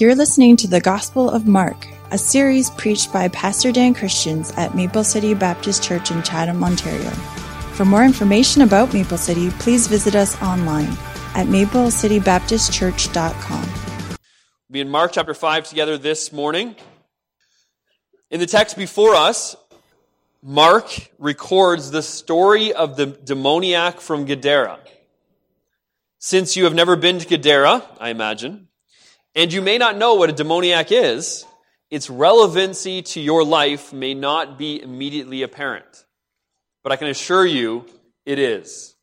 You're listening to the Gospel of Mark, a series preached by Pastor Dan Christians at Maple City Baptist Church in Chatham, Ontario. For more information about Maple City, please visit us online at maplecitybaptistchurch.com. We'll be in Mark chapter 5 together this morning. In the text before us, Mark records the story of the demoniac from Gadara. Since you have never been to Gadara, I imagine, and you may not know what a demoniac is, its relevancy to your life may not be immediately apparent. But I can assure you it is.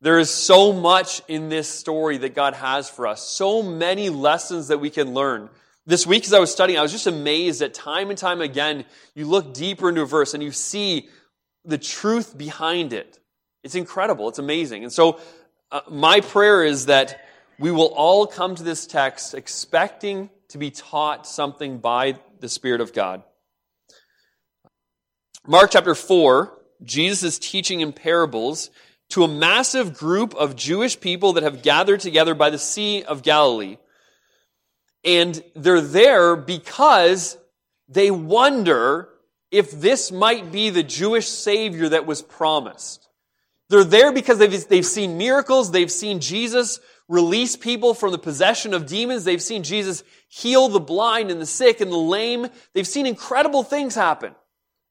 There is so much in this story that God has for us, so many lessons that we can learn. This week, as I was studying, I was just amazed that time and time again, you look deeper into a verse and you see the truth behind it. It's incredible. It's amazing. And so, uh, my prayer is that we will all come to this text expecting to be taught something by the Spirit of God. Mark chapter 4, Jesus is teaching in parables to a massive group of Jewish people that have gathered together by the Sea of Galilee. And they're there because they wonder if this might be the Jewish Savior that was promised. They're there because they've, they've seen miracles, they've seen Jesus release people from the possession of demons. They've seen Jesus heal the blind and the sick and the lame. They've seen incredible things happen.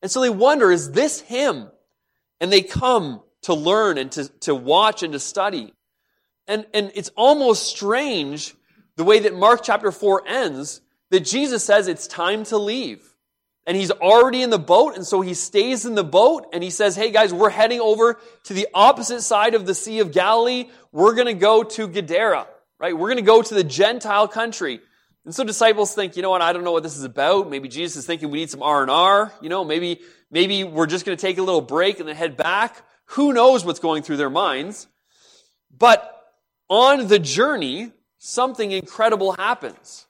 And so they wonder, is this him? And they come to learn and to, to watch and to study. And, and it's almost strange the way that Mark chapter 4 ends, that Jesus says it's time to leave. And he's already in the boat, and so he stays in the boat, and he says, Hey guys, we're heading over to the opposite side of the Sea of Galilee. We're gonna go to Gadara, right? We're gonna go to the Gentile country. And so disciples think, you know what, I don't know what this is about. Maybe Jesus is thinking we need some R&R, you know, maybe, maybe we're just gonna take a little break and then head back. Who knows what's going through their minds? But on the journey, something incredible happens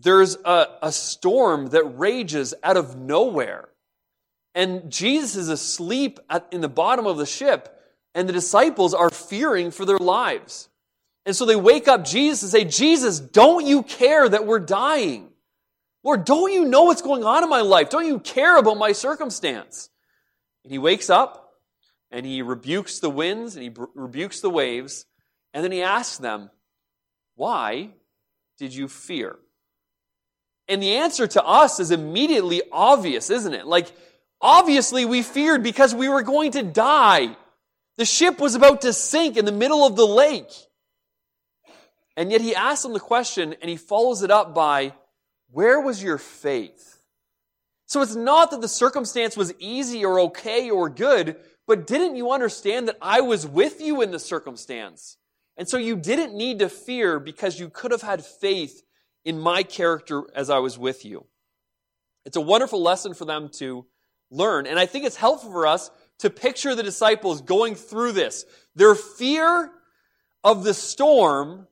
there's a, a storm that rages out of nowhere. And Jesus is asleep at, in the bottom of the ship, and the disciples are fearing for their lives. And so they wake up Jesus and say, Jesus, don't you care that we're dying? Lord, don't you know what's going on in my life? Don't you care about my circumstance? And he wakes up and he rebukes the winds and he rebukes the waves. And then he asks them, Why did you fear? And the answer to us is immediately obvious, isn't it? Like, obviously we feared because we were going to die. The ship was about to sink in the middle of the lake. And yet he asks them the question and he follows it up by, where was your faith? So it's not that the circumstance was easy or okay or good, but didn't you understand that I was with you in the circumstance? And so you didn't need to fear because you could have had faith in my character as I was with you. It's a wonderful lesson for them to learn. And I think it's helpful for us to picture the disciples going through this. Their fear of the storm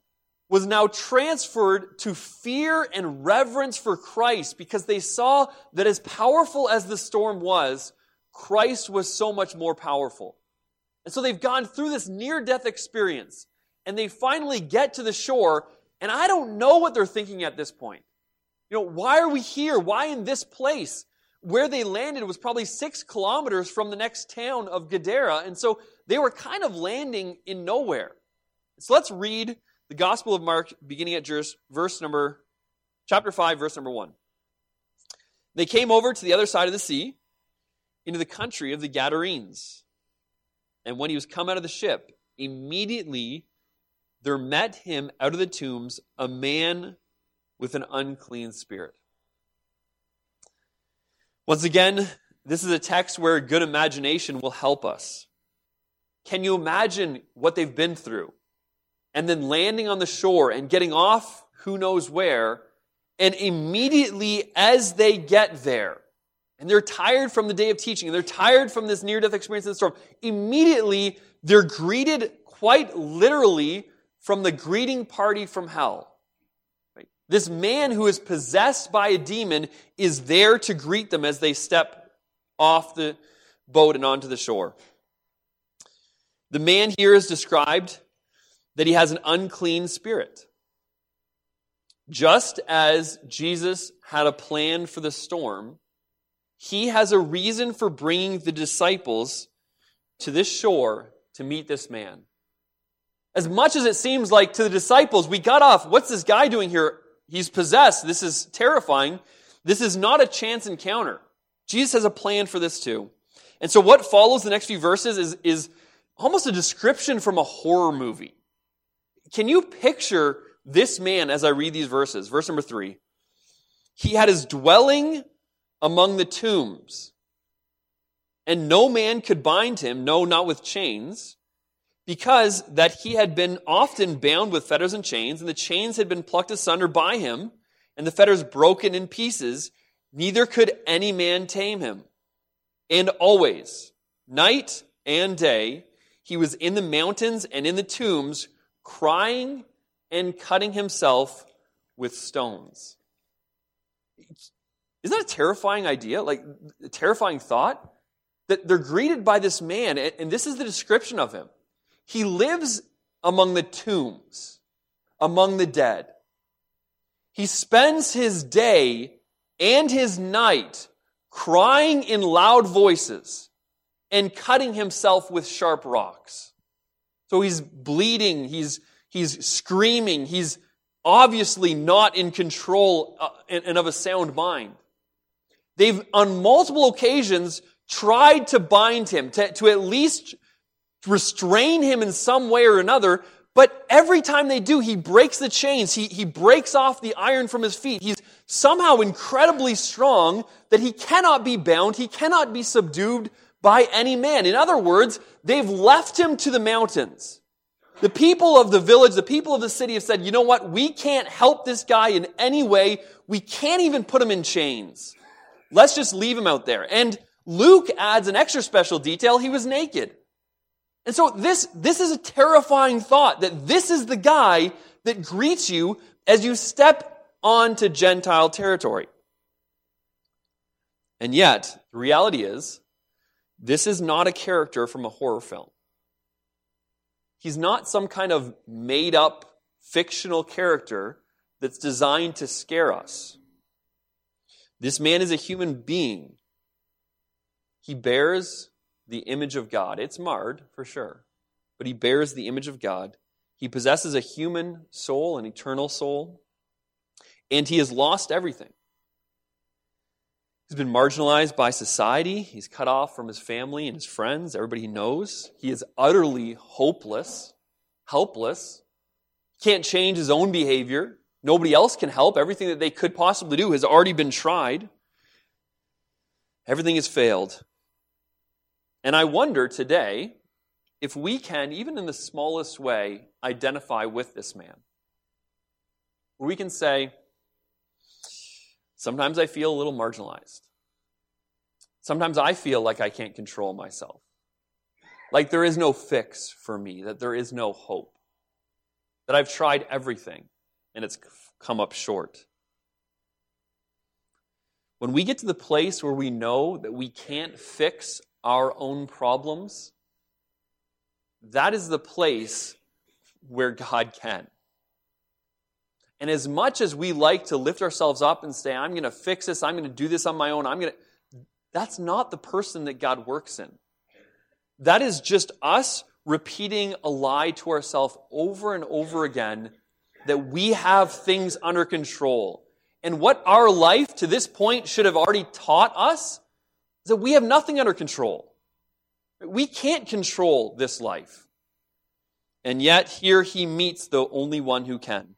was now transferred to fear and reverence for Christ because they saw that as powerful as the storm was, Christ was so much more powerful. And so they've gone through this near death experience and they finally get to the shore and I don't know what they're thinking at this point. You know, why are we here? Why in this place? Where they landed was probably six kilometers from the next town of Gadara. And so they were kind of landing in nowhere. So let's read the Gospel of Mark, beginning at verse number, chapter 5, verse number 1. They came over to the other side of the sea, into the country of the Gadarenes. And when he was come out of the ship, immediately there met him out of the tombs a man with an unclean spirit. Once again, this is a text where good imagination will help us. Can you imagine what they've been through? And then landing on the shore and getting off who knows where, and immediately as they get there, and they're tired from the day of teaching, and they're tired from this near death experience in the storm, immediately they're greeted quite literally from the greeting party from hell. This man who is possessed by a demon is there to greet them as they step off the boat and onto the shore. The man here is described that he has an unclean spirit. Just as Jesus had a plan for the storm, he has a reason for bringing the disciples to this shore to meet this man. As much as it seems like to the disciples, we got off, what's this guy doing here? He's possessed. This is terrifying. This is not a chance encounter. Jesus has a plan for this too. And so what follows the next few verses is, is almost a description from a horror movie. Can you picture this man as I read these verses? Verse number three. He had his dwelling among the tombs, and no man could bind him, no, not with chains, because that he had been often bound with fetters and chains, and the chains had been plucked asunder by him, and the fetters broken in pieces, neither could any man tame him. And always, night and day, he was in the mountains and in the tombs, crying and cutting himself with stones. Isn't that a terrifying idea? Like, a terrifying thought? That they're greeted by this man, and this is the description of him. He lives among the tombs, among the dead. He spends his day and his night crying in loud voices and cutting himself with sharp rocks. So he's bleeding, he's, he's screaming, he's obviously not in control uh, and of a sound mind. They've, on multiple occasions, tried to bind him, to, to at least restrain him in some way or another, but every time they do, he breaks the chains. He, he breaks off the iron from his feet. He's somehow incredibly strong that he cannot be bound. He cannot be subdued by any man. In other words, they've left him to the mountains. The people of the village, the people of the city have said, you know what? We can't help this guy in any way. We can't even put him in chains. Let's just leave him out there. And Luke adds an extra special detail. He was naked. And so this, this is a terrifying thought that this is the guy that greets you as you step onto Gentile territory. And yet, the reality is, this is not a character from a horror film. He's not some kind of made up fictional character that's designed to scare us. This man is a human being. He bears the image of God. It's marred, for sure, but he bears the image of God. He possesses a human soul, an eternal soul, and he has lost everything. He's been marginalized by society. He's cut off from his family and his friends, everybody he knows. He is utterly hopeless, helpless. Can't change his own behavior. Nobody else can help. Everything that they could possibly do has already been tried. Everything has failed. And I wonder today if we can, even in the smallest way, identify with this man. Where we can say, sometimes I feel a little marginalized. Sometimes I feel like I can't control myself. Like there is no fix for me, that there is no hope. That I've tried everything and it's come up short. When we get to the place where we know that we can't fix our own problems, that is the place where God can. And as much as we like to lift ourselves up and say, I'm going to fix this, I'm going to do this on my own, I'm going to, that's not the person that God works in. That is just us repeating a lie to ourselves over and over again that we have things under control. And what our life to this point should have already taught us is that we have nothing under control. We can't control this life. And yet, here he meets the only one who can.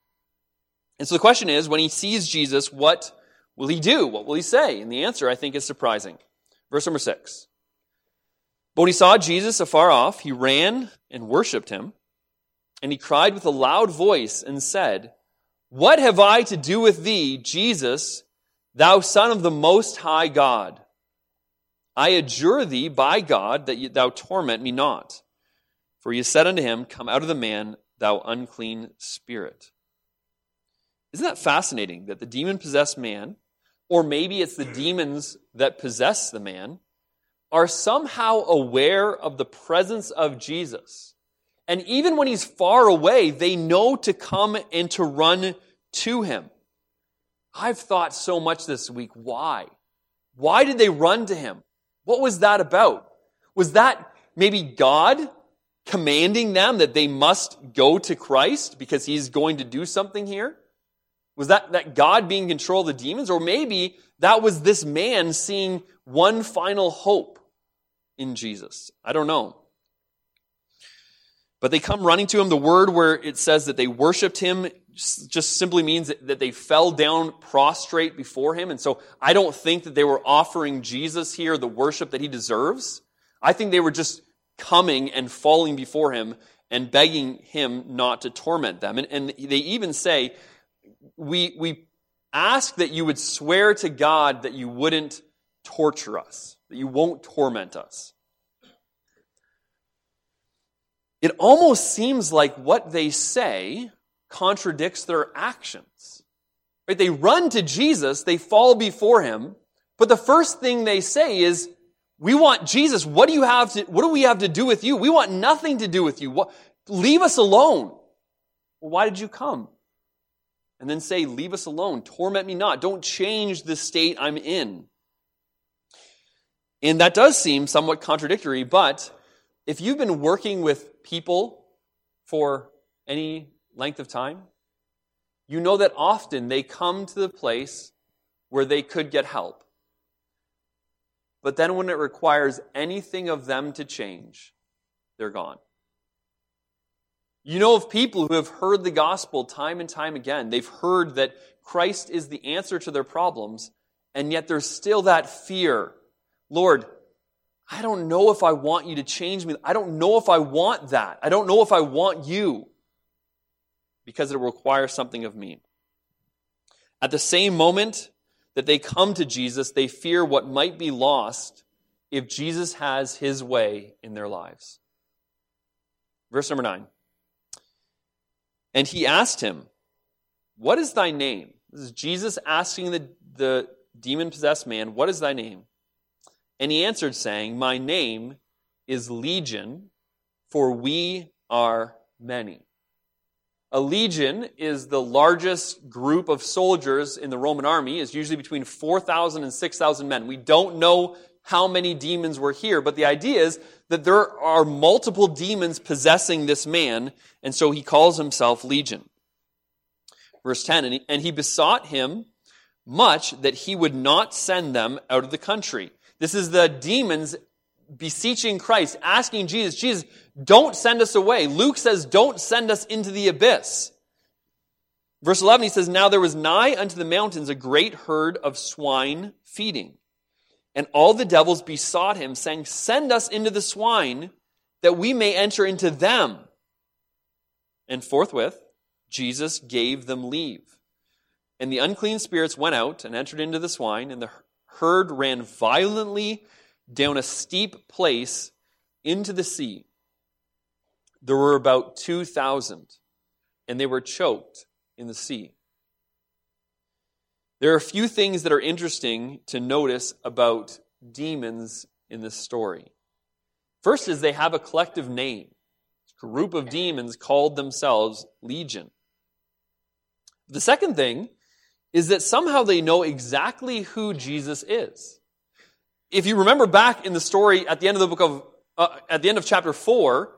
And so the question is when he sees Jesus, what will he do? What will he say? And the answer, I think, is surprising. Verse number six. But when he saw Jesus afar off, he ran and worshiped him. And he cried with a loud voice and said, What have I to do with thee, Jesus, thou Son of the Most High God? I adjure thee by God that thou torment me not. For he said unto him, Come out of the man, thou unclean spirit. Isn't that fascinating that the demon possessed man, or maybe it's the demons that possess the man, are somehow aware of the presence of Jesus. And even when he's far away, they know to come and to run to him. I've thought so much this week. Why? Why did they run to him? What was that about? Was that maybe God commanding them that they must go to Christ because he's going to do something here? Was that, that God being in control of the demons? Or maybe that was this man seeing one final hope in Jesus. I don't know. But they come running to him. The word where it says that they worshiped him just simply means that they fell down prostrate before him. And so I don't think that they were offering Jesus here the worship that he deserves. I think they were just coming and falling before him and begging him not to torment them. And, and they even say, we, we ask that you would swear to God that you wouldn't torture us, that you won't torment us. It almost seems like what they say contradicts their actions. Right? They run to Jesus, they fall before him, but the first thing they say is, we want Jesus. What do you have to, what do we have to do with you? We want nothing to do with you. What, leave us alone. Well, why did you come? And then say, leave us alone. Torment me not. Don't change the state I'm in. And that does seem somewhat contradictory, but if you've been working with people for any length of time, you know that often they come to the place where they could get help. But then when it requires anything of them to change, they're gone. You know of people who have heard the gospel time and time again. They've heard that Christ is the answer to their problems, and yet there's still that fear. Lord, I don't know if I want you to change me. I don't know if I want that. I don't know if I want you because it requires something of me. At the same moment that they come to Jesus, they fear what might be lost if Jesus has his way in their lives. Verse number nine. And he asked him, What is thy name? This is Jesus asking the, the demon possessed man, What is thy name? And he answered, saying, My name is Legion, for we are many. A legion is the largest group of soldiers in the Roman army, is usually between 4,000 and 6,000 men. We don't know how many demons were here, but the idea is that there are multiple demons possessing this man, and so he calls himself Legion. Verse 10, and he, and he besought him much that he would not send them out of the country. This is the demons beseeching Christ, asking Jesus, Jesus, don't send us away. Luke says, don't send us into the abyss. Verse 11, he says, Now there was nigh unto the mountains a great herd of swine feeding. And all the devils besought him, saying, Send us into the swine, that we may enter into them. And forthwith, Jesus gave them leave. And the unclean spirits went out and entered into the swine, and the herd ran violently down a steep place into the sea. There were about 2,000, and they were choked in the sea. There are a few things that are interesting to notice about demons in this story. First is they have a collective name. A group of demons called themselves Legion. The second thing is that somehow they know exactly who Jesus is if you remember back in the story at the end of the book of, uh, at the end of chapter 4,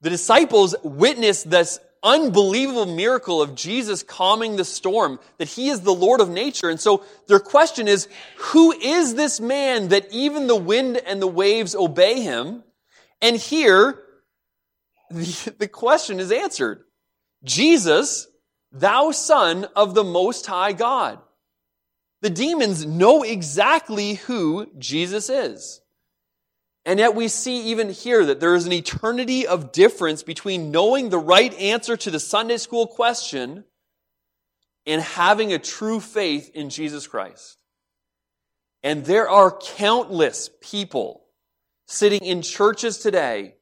the disciples witnessed this unbelievable miracle of Jesus calming the storm, that he is the Lord of nature. And so their question is, who is this man that even the wind and the waves obey him? And here, the, the question is answered. Jesus, thou son of the most high God. The demons know exactly who Jesus is. And yet we see even here that there is an eternity of difference between knowing the right answer to the Sunday school question and having a true faith in Jesus Christ. And there are countless people sitting in churches today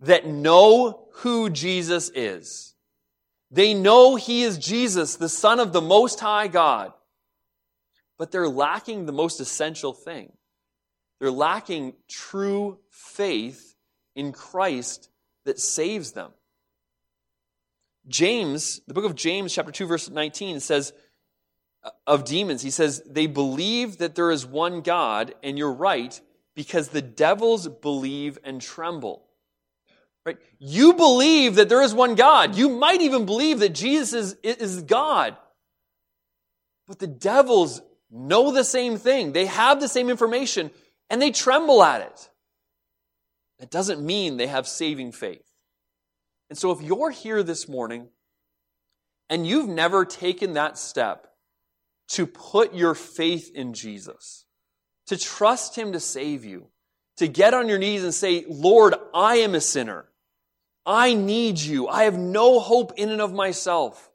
that know who Jesus is. They know he is Jesus, the Son of the Most High God but they're lacking the most essential thing. They're lacking true faith in Christ that saves them. James, the book of James, chapter 2, verse 19 says, uh, of demons. He says, they believe that there is one God, and you're right, because the devils believe and tremble. Right? You believe that there is one God. You might even believe that Jesus is, is God. But the devils know the same thing. They have the same information, and they tremble at it. That doesn't mean they have saving faith. And so if you're here this morning and you've never taken that step to put your faith in Jesus, to trust Him to save you, to get on your knees and say, Lord, I am a sinner. I need you. I have no hope in and of myself.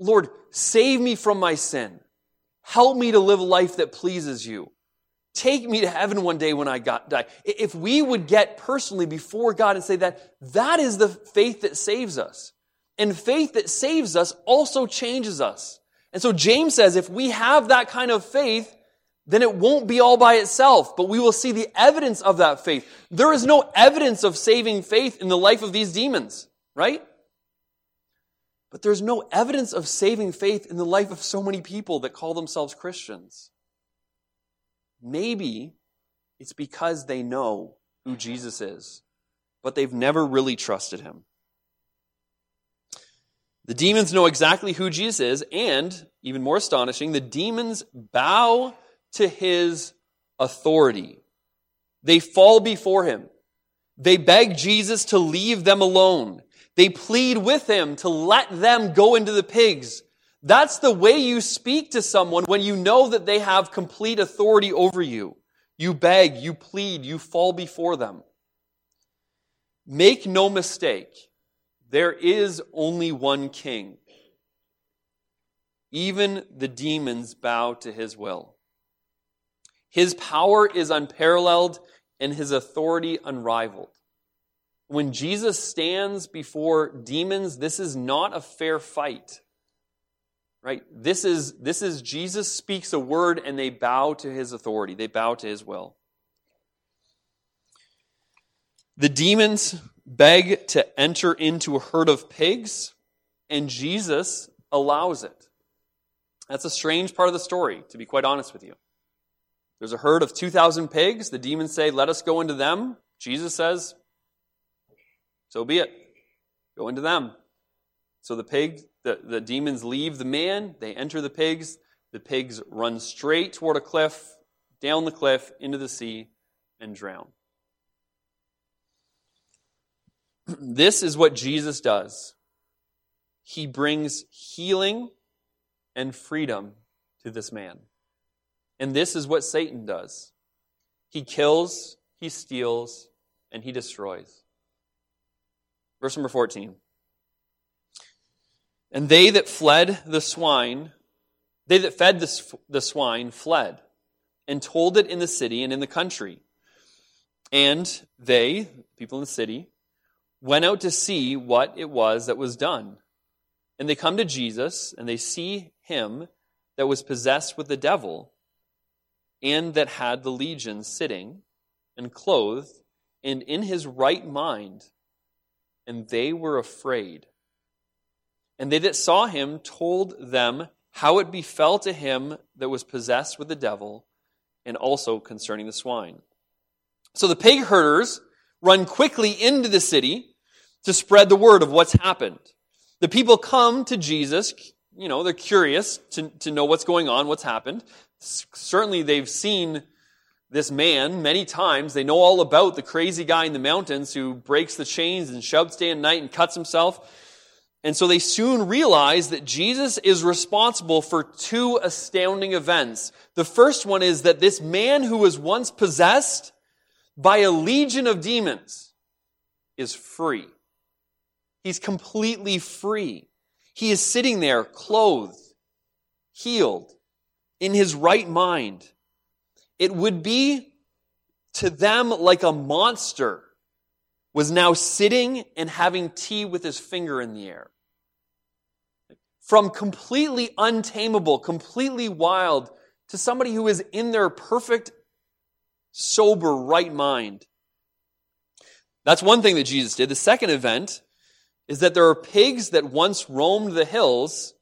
Lord, save me from my sin. Help me to live a life that pleases you. Take me to heaven one day when I got, die. If we would get personally before God and say that, that is the faith that saves us. And faith that saves us also changes us. And so James says if we have that kind of faith, then it won't be all by itself, but we will see the evidence of that faith. There is no evidence of saving faith in the life of these demons, right? But there's no evidence of saving faith in the life of so many people that call themselves Christians. Maybe it's because they know who Jesus is, but they've never really trusted him. The demons know exactly who Jesus is, and, even more astonishing, the demons bow to his authority. They fall before him. They beg Jesus to leave them alone. They plead with him to let them go into the pigs that's the way you speak to someone when you know that they have complete authority over you. You beg, you plead, you fall before them. Make no mistake, there is only one king. Even the demons bow to his will. His power is unparalleled and his authority unrivaled. When Jesus stands before demons, this is not a fair fight. Right? This is, this is Jesus speaks a word and they bow to his authority. They bow to his will. The demons beg to enter into a herd of pigs, and Jesus allows it. That's a strange part of the story, to be quite honest with you. There's a herd of 2,000 pigs. The demons say, Let us go into them. Jesus says, So be it. Go into them. So the pig, the, the demons leave the man, they enter the pigs, the pigs run straight toward a cliff, down the cliff, into the sea, and drown. This is what Jesus does. He brings healing and freedom to this man. And this is what Satan does. He kills, he steals, and he destroys. Verse number 14. And they that fled the swine, they that fed the, the swine fled and told it in the city and in the country. And they, people in the city, went out to see what it was that was done. And they come to Jesus and they see him that was possessed with the devil and that had the legion sitting and clothed and in his right mind. And they were afraid. And they that saw him told them how it befell to him that was possessed with the devil, and also concerning the swine. So the pig herders run quickly into the city to spread the word of what's happened. The people come to Jesus, you know, they're curious to, to know what's going on, what's happened. Certainly they've seen this man many times. They know all about the crazy guy in the mountains who breaks the chains and shouts day and night and cuts himself. And so they soon realize that Jesus is responsible for two astounding events. The first one is that this man who was once possessed by a legion of demons is free. He's completely free. He is sitting there clothed, healed, in his right mind. It would be to them like a monster was now sitting and having tea with his finger in the air from completely untamable, completely wild, to somebody who is in their perfect, sober, right mind. That's one thing that Jesus did. The second event is that there are pigs that once roamed the hills,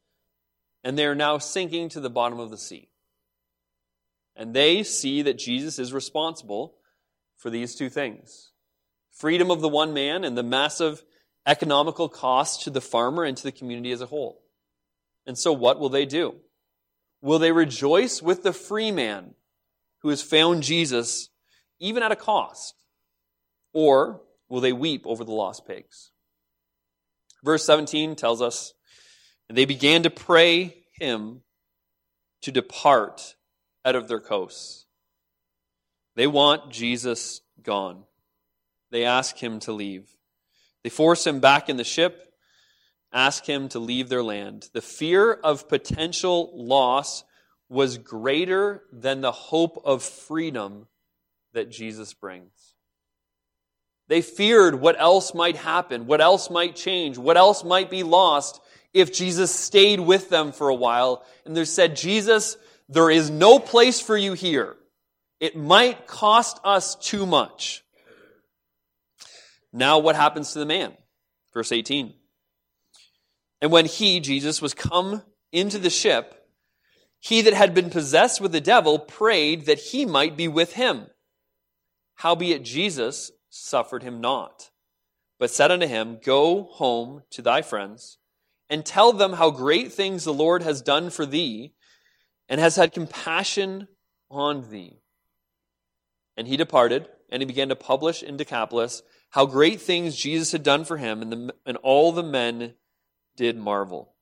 and they are now sinking to the bottom of the sea. And they see that Jesus is responsible for these two things freedom of the one man and the massive economical cost to the farmer and to the community as a whole. And so, what will they do? Will they rejoice with the free man who has found Jesus, even at a cost? Or will they weep over the lost pigs? Verse 17 tells us, And they began to pray him to depart out of their coasts. They want Jesus gone. They ask him to leave. They force him back in the ship, ask him to leave their land. The fear of potential loss was greater than the hope of freedom that Jesus brings. They feared what else might happen, what else might change, what else might be lost if Jesus stayed with them for a while. And they said, Jesus, there is no place for you here. It might cost us too much. Now, what happens to the man? Verse 18. And when he, Jesus, was come into the ship, he that had been possessed with the devil prayed that he might be with him. Howbeit Jesus suffered him not, but said unto him, Go home to thy friends, and tell them how great things the Lord has done for thee, and has had compassion on thee. And he departed, and he began to publish in Decapolis how great things Jesus had done for him, and, the, and all the men did marvel.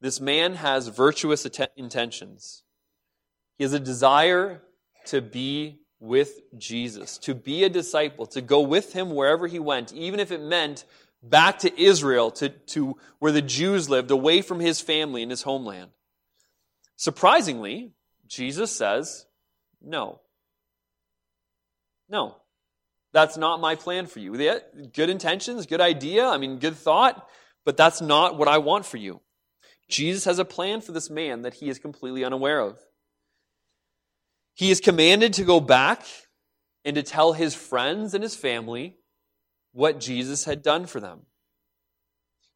This man has virtuous intentions. He has a desire to be with Jesus, to be a disciple, to go with him wherever he went, even if it meant back to Israel, to, to where the Jews lived, away from his family and his homeland. Surprisingly, Jesus says, No. No. That's not my plan for you. Good intentions, good idea, I mean, good thought, but that's not what I want for you. Jesus has a plan for this man that he is completely unaware of. He is commanded to go back and to tell his friends and his family what Jesus had done for them.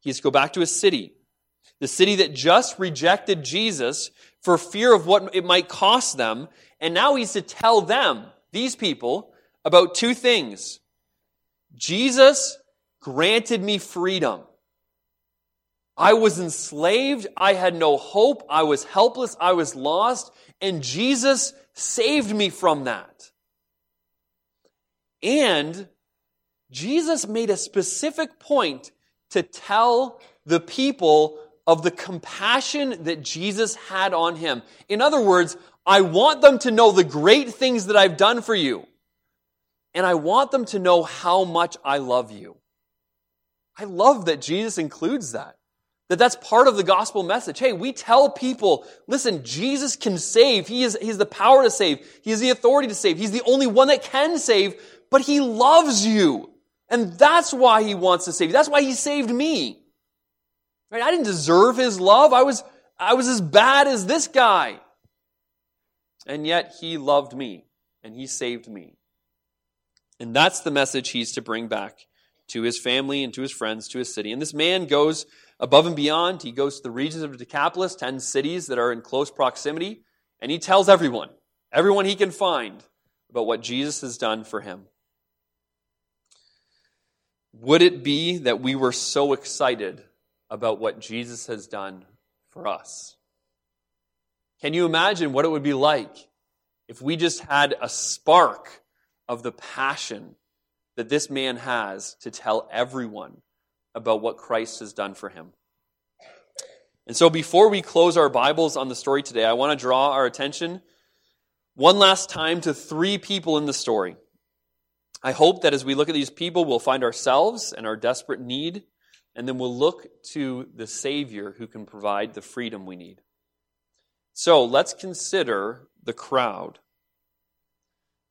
He is to go back to his city, the city that just rejected Jesus for fear of what it might cost them. And now he's to tell them, these people, about two things. Jesus granted me freedom. I was enslaved. I had no hope. I was helpless. I was lost. And Jesus saved me from that. And Jesus made a specific point to tell the people of the compassion that Jesus had on him. In other words, I want them to know the great things that I've done for you. And I want them to know how much I love you. I love that Jesus includes that. That that's part of the gospel message. Hey, we tell people, listen, Jesus can save. He is, he's the power to save. He has the authority to save. He's the only one that can save, but he loves you. And that's why he wants to save you. That's why he saved me. Right? I didn't deserve his love. I was, I was as bad as this guy. And yet he loved me and he saved me. And that's the message he's to bring back to his family and to his friends, to his city. And this man goes above and beyond. He goes to the regions of Decapolis, 10 cities that are in close proximity, and he tells everyone, everyone he can find, about what Jesus has done for him. Would it be that we were so excited about what Jesus has done for us? Can you imagine what it would be like if we just had a spark of the passion that this man has to tell everyone about what Christ has done for him. And so before we close our Bibles on the story today, I want to draw our attention one last time to three people in the story. I hope that as we look at these people, we'll find ourselves and our desperate need, and then we'll look to the Savior who can provide the freedom we need. So let's consider the crowd.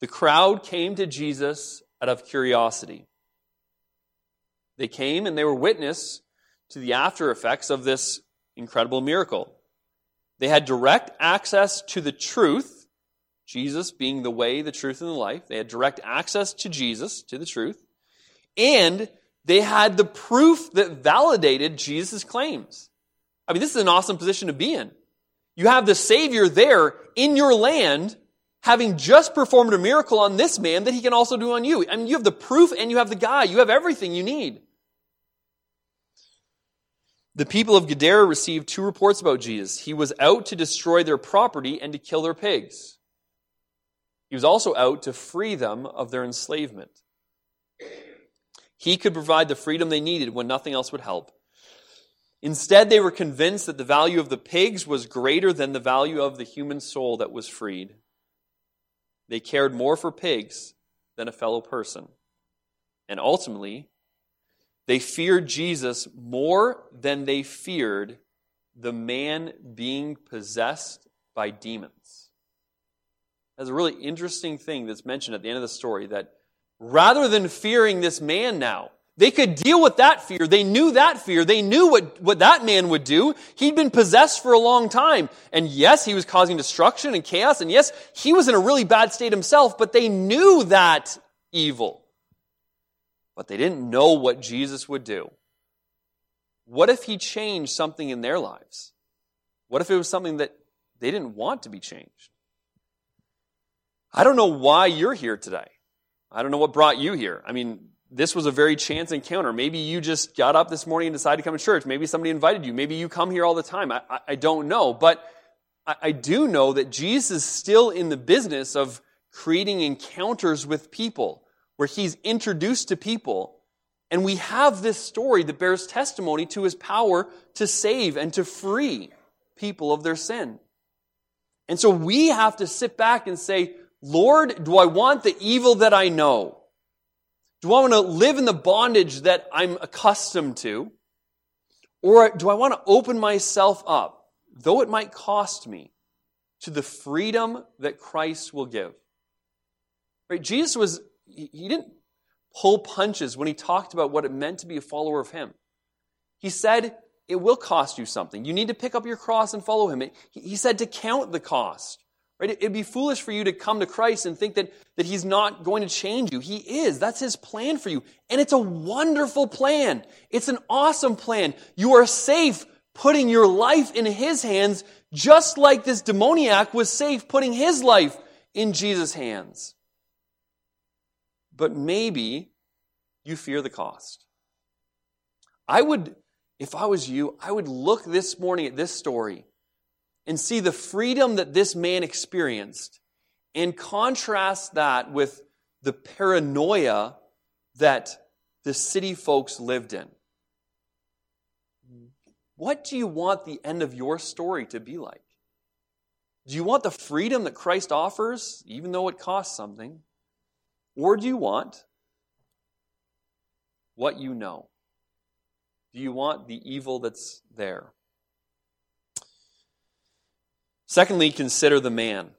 The crowd came to Jesus out of curiosity. They came and they were witness to the after effects of this incredible miracle. They had direct access to the truth, Jesus being the way, the truth, and the life. They had direct access to Jesus, to the truth. And they had the proof that validated Jesus' claims. I mean, this is an awesome position to be in. You have the Savior there in your land, having just performed a miracle on this man that he can also do on you. I mean, you have the proof and you have the guy. You have everything you need. The people of Gadara received two reports about Jesus. He was out to destroy their property and to kill their pigs. He was also out to free them of their enslavement. He could provide the freedom they needed when nothing else would help. Instead, they were convinced that the value of the pigs was greater than the value of the human soul that was freed. They cared more for pigs than a fellow person. And ultimately, they feared Jesus more than they feared the man being possessed by demons. That's a really interesting thing that's mentioned at the end of the story that rather than fearing this man now, they could deal with that fear. They knew that fear. They knew what, what that man would do. He'd been possessed for a long time. And yes, he was causing destruction and chaos. And yes, he was in a really bad state himself, but they knew that evil but they didn't know what Jesus would do. What if he changed something in their lives? What if it was something that they didn't want to be changed? I don't know why you're here today. I don't know what brought you here. I mean, this was a very chance encounter. Maybe you just got up this morning and decided to come to church. Maybe somebody invited you. Maybe you come here all the time. I, I, I don't know. But I, I do know that Jesus is still in the business of creating encounters with people where he's introduced to people. And we have this story that bears testimony to his power to save and to free people of their sin. And so we have to sit back and say, Lord, do I want the evil that I know? Do I want to live in the bondage that I'm accustomed to? Or do I want to open myself up, though it might cost me, to the freedom that Christ will give? Right? Jesus was he didn't pull punches when he talked about what it meant to be a follower of him. He said, it will cost you something. You need to pick up your cross and follow him. He said to count the cost. Right? It'd be foolish for you to come to Christ and think that, that he's not going to change you. He is. That's his plan for you. And it's a wonderful plan. It's an awesome plan. You are safe putting your life in his hands, just like this demoniac was safe putting his life in Jesus' hands but maybe you fear the cost. I would, if I was you, I would look this morning at this story and see the freedom that this man experienced and contrast that with the paranoia that the city folks lived in. What do you want the end of your story to be like? Do you want the freedom that Christ offers, even though it costs something? Or do you want what you know? Do you want the evil that's there? Secondly, consider the man.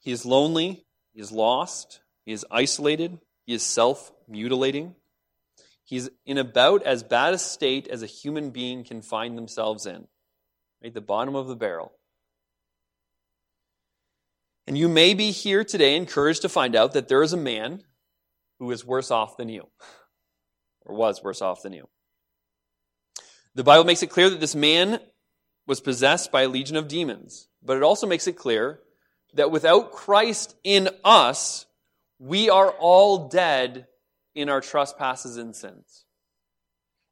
He is lonely, he is lost, he is isolated, he is self mutilating. He's in about as bad a state as a human being can find themselves in, right? The bottom of the barrel. And you may be here today encouraged to find out that there is a man who is worse off than you, or was worse off than you. The Bible makes it clear that this man was possessed by a legion of demons, but it also makes it clear that without Christ in us, we are all dead in our trespasses and sins.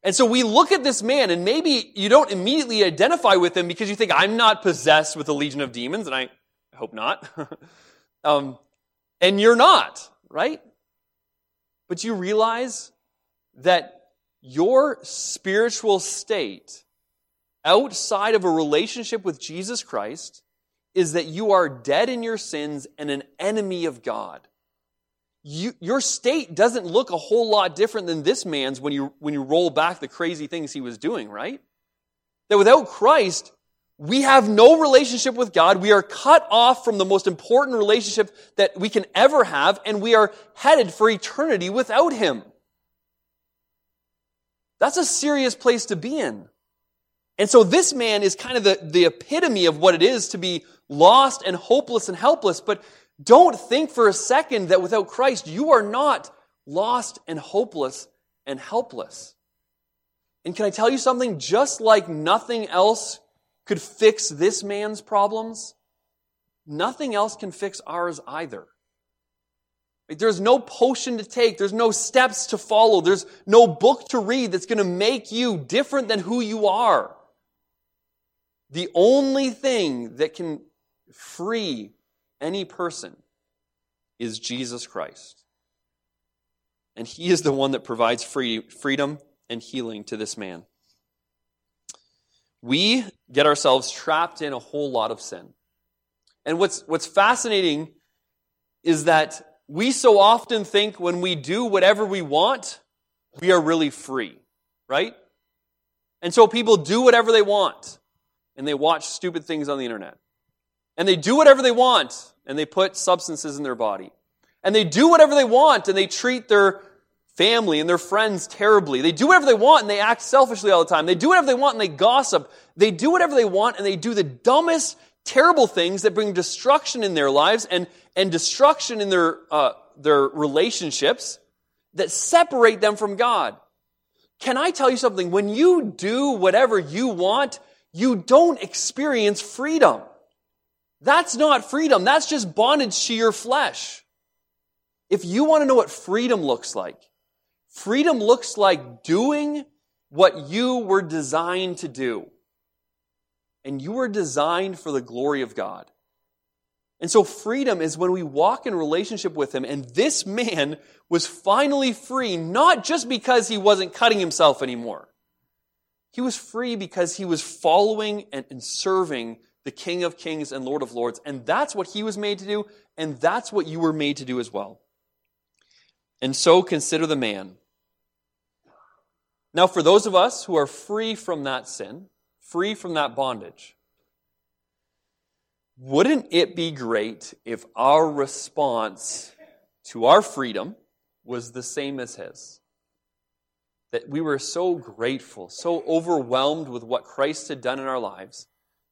And so we look at this man, and maybe you don't immediately identify with him because you think, I'm not possessed with a legion of demons, and I hope not. um, and you're not, right? But you realize that your spiritual state outside of a relationship with Jesus Christ is that you are dead in your sins and an enemy of God. You, your state doesn't look a whole lot different than this man's when you, when you roll back the crazy things he was doing, right? That without Christ, we have no relationship with God. We are cut off from the most important relationship that we can ever have, and we are headed for eternity without Him. That's a serious place to be in. And so this man is kind of the, the epitome of what it is to be lost and hopeless and helpless. But don't think for a second that without Christ, you are not lost and hopeless and helpless. And can I tell you something? Just like nothing else could fix this man's problems, nothing else can fix ours either. There's no potion to take. There's no steps to follow. There's no book to read that's going to make you different than who you are. The only thing that can free any person is Jesus Christ. And he is the one that provides free, freedom and healing to this man. We get ourselves trapped in a whole lot of sin. And what's, what's fascinating is that we so often think when we do whatever we want, we are really free, right? And so people do whatever they want and they watch stupid things on the internet. And they do whatever they want and they put substances in their body. And they do whatever they want and they treat their family and their friends terribly. They do whatever they want and they act selfishly all the time. They do whatever they want and they gossip. They do whatever they want and they do the dumbest, terrible things that bring destruction in their lives and, and destruction in their, uh, their relationships that separate them from God. Can I tell you something? When you do whatever you want, you don't experience freedom. That's not freedom. That's just bondage to your flesh. If you want to know what freedom looks like, freedom looks like doing what you were designed to do. And you were designed for the glory of God. And so freedom is when we walk in relationship with Him. And this man was finally free, not just because he wasn't cutting himself anymore. He was free because he was following and, serving the King of Kings and Lord of Lords. And that's what he was made to do, and that's what you were made to do as well. And so consider the man. Now, for those of us who are free from that sin, free from that bondage, wouldn't it be great if our response to our freedom was the same as his? That we were so grateful, so overwhelmed with what Christ had done in our lives,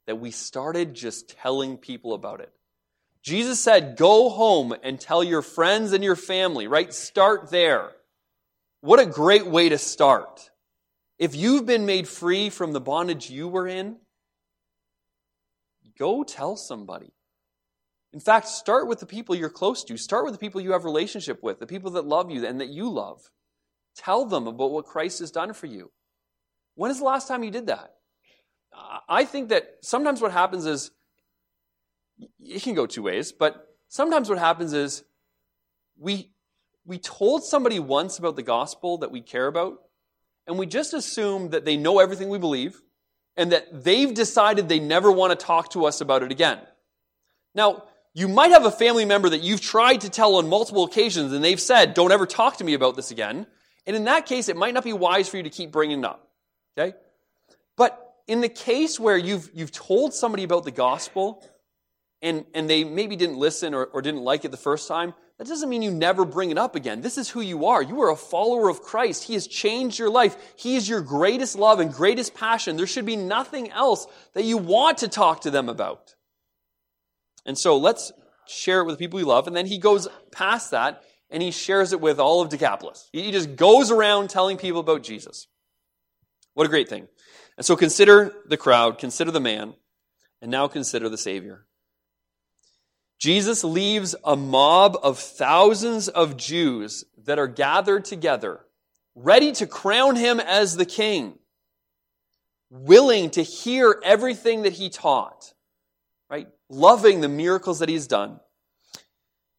that we started just telling people about it. Jesus said, Go home and tell your friends and your family, right? Start there. What a great way to start. If you've been made free from the bondage you were in, go tell somebody. In fact, start with the people you're close to. Start with the people you have relationship with, the people that love you and that you love. Tell them about what Christ has done for you. When is the last time you did that? I think that sometimes what happens is it can go two ways, but sometimes what happens is we we told somebody once about the gospel that we care about, and we just assume that they know everything we believe, and that they've decided they never want to talk to us about it again. Now, you might have a family member that you've tried to tell on multiple occasions, and they've said, Don't ever talk to me about this again. And in that case, it might not be wise for you to keep bringing it up. Okay? But in the case where you've, you've told somebody about the gospel, and, and they maybe didn't listen or, or didn't like it the first time, that doesn't mean you never bring it up again. This is who you are. You are a follower of Christ. He has changed your life. He is your greatest love and greatest passion. There should be nothing else that you want to talk to them about. And so let's share it with the people we love. And then he goes past that and he shares it with all of Decapolis. He just goes around telling people about Jesus. What a great thing. And so consider the crowd, consider the man, and now consider the Savior. Jesus leaves a mob of thousands of Jews that are gathered together, ready to crown him as the king, willing to hear everything that he taught, right? Loving the miracles that he's done.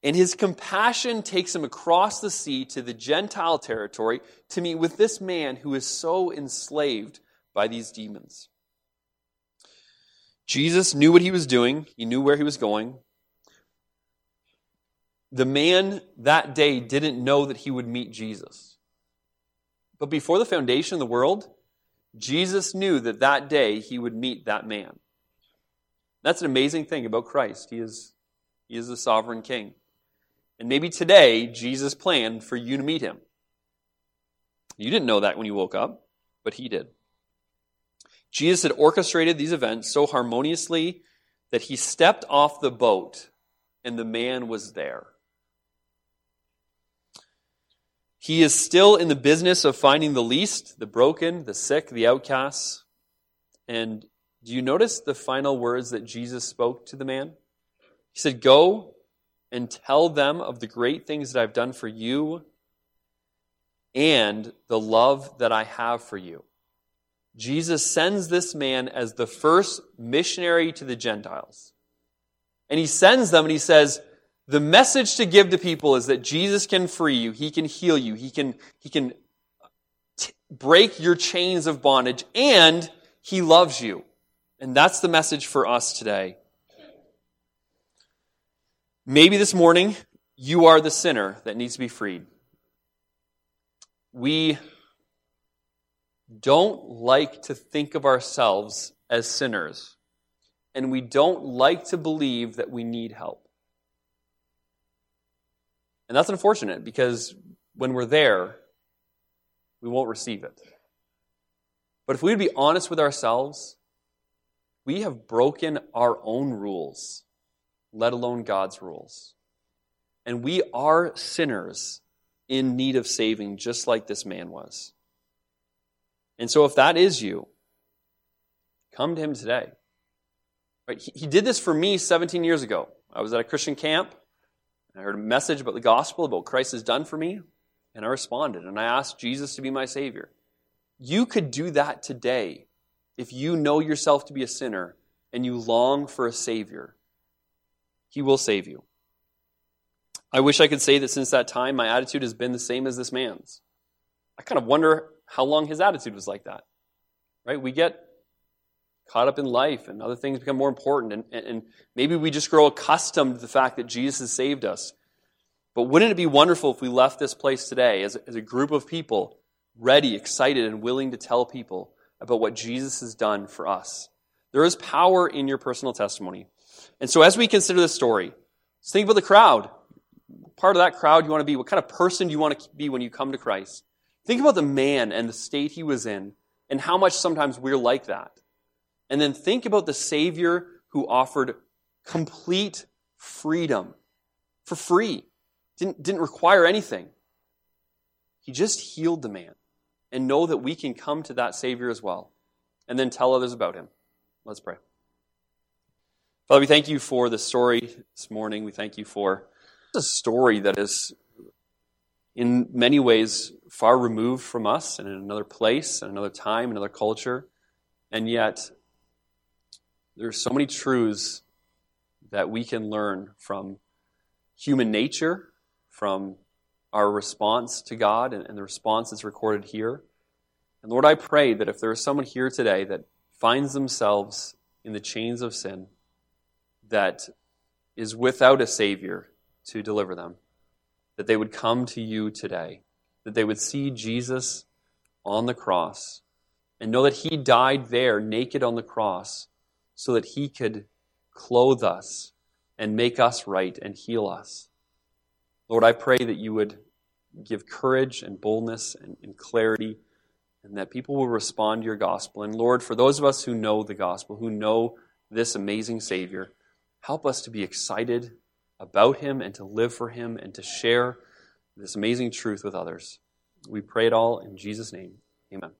And his compassion takes him across the sea to the Gentile territory to meet with this man who is so enslaved by these demons. Jesus knew what he was doing, he knew where he was going. The man that day didn't know that he would meet Jesus. But before the foundation of the world, Jesus knew that that day he would meet that man. That's an amazing thing about Christ. He is, he is the sovereign king. And maybe today, Jesus planned for you to meet him. You didn't know that when you woke up, but he did. Jesus had orchestrated these events so harmoniously that he stepped off the boat and the man was there. He is still in the business of finding the least, the broken, the sick, the outcasts. And do you notice the final words that Jesus spoke to the man? He said, Go and tell them of the great things that I've done for you and the love that I have for you. Jesus sends this man as the first missionary to the Gentiles. And he sends them and he says, the message to give to people is that Jesus can free you, he can heal you, he can, he can t- break your chains of bondage, and he loves you. And that's the message for us today. Maybe this morning you are the sinner that needs to be freed. We don't like to think of ourselves as sinners, and we don't like to believe that we need help. And that's unfortunate because when we're there, we won't receive it. But if we would be honest with ourselves, we have broken our own rules, let alone God's rules. And we are sinners in need of saving, just like this man was. And so, if that is you, come to him today. Right? He, he did this for me 17 years ago. I was at a Christian camp. I heard a message about the gospel, about what Christ has done for me, and I responded. And I asked Jesus to be my Savior. You could do that today if you know yourself to be a sinner and you long for a Savior. He will save you. I wish I could say that since that time, my attitude has been the same as this man's. I kind of wonder how long his attitude was like that. Right? We get caught up in life and other things become more important, and, and, maybe we just grow accustomed to the fact that Jesus has saved us. But wouldn't it be wonderful if we left this place today as as a group of people ready, excited, and willing to tell people about what Jesus has done for us? There is power in your personal testimony. And so as we consider this story, think about the crowd. Part of that crowd you want to be. What kind of person do you want to be when you come to Christ? Think about the man and the state he was in and how much sometimes we're like that. And then think about the Savior who offered complete freedom for free, didn't, didn't require anything. He just healed the man. And know that we can come to that Savior as well. And then tell others about him. Let's pray. Father, we thank you for the story this morning. We thank you for a story that is, in many ways, far removed from us and in another place, and another time, another culture. And yet, there are so many truths that we can learn from human nature, from our response to God and, and the response that's recorded here. And Lord, I pray that if there is someone here today that finds themselves in the chains of sin, that is without a Savior to deliver them, that they would come to you today, that they would see Jesus on the cross and know that He died there naked on the cross so that he could clothe us and make us right and heal us. Lord, I pray that you would give courage and boldness and, and, clarity, and that people will respond to your gospel. And Lord, for those of us who know the gospel, who know this amazing Savior, help us to be excited about him and to live for him and to share this amazing truth with others. We pray it all in Jesus' name. Amen.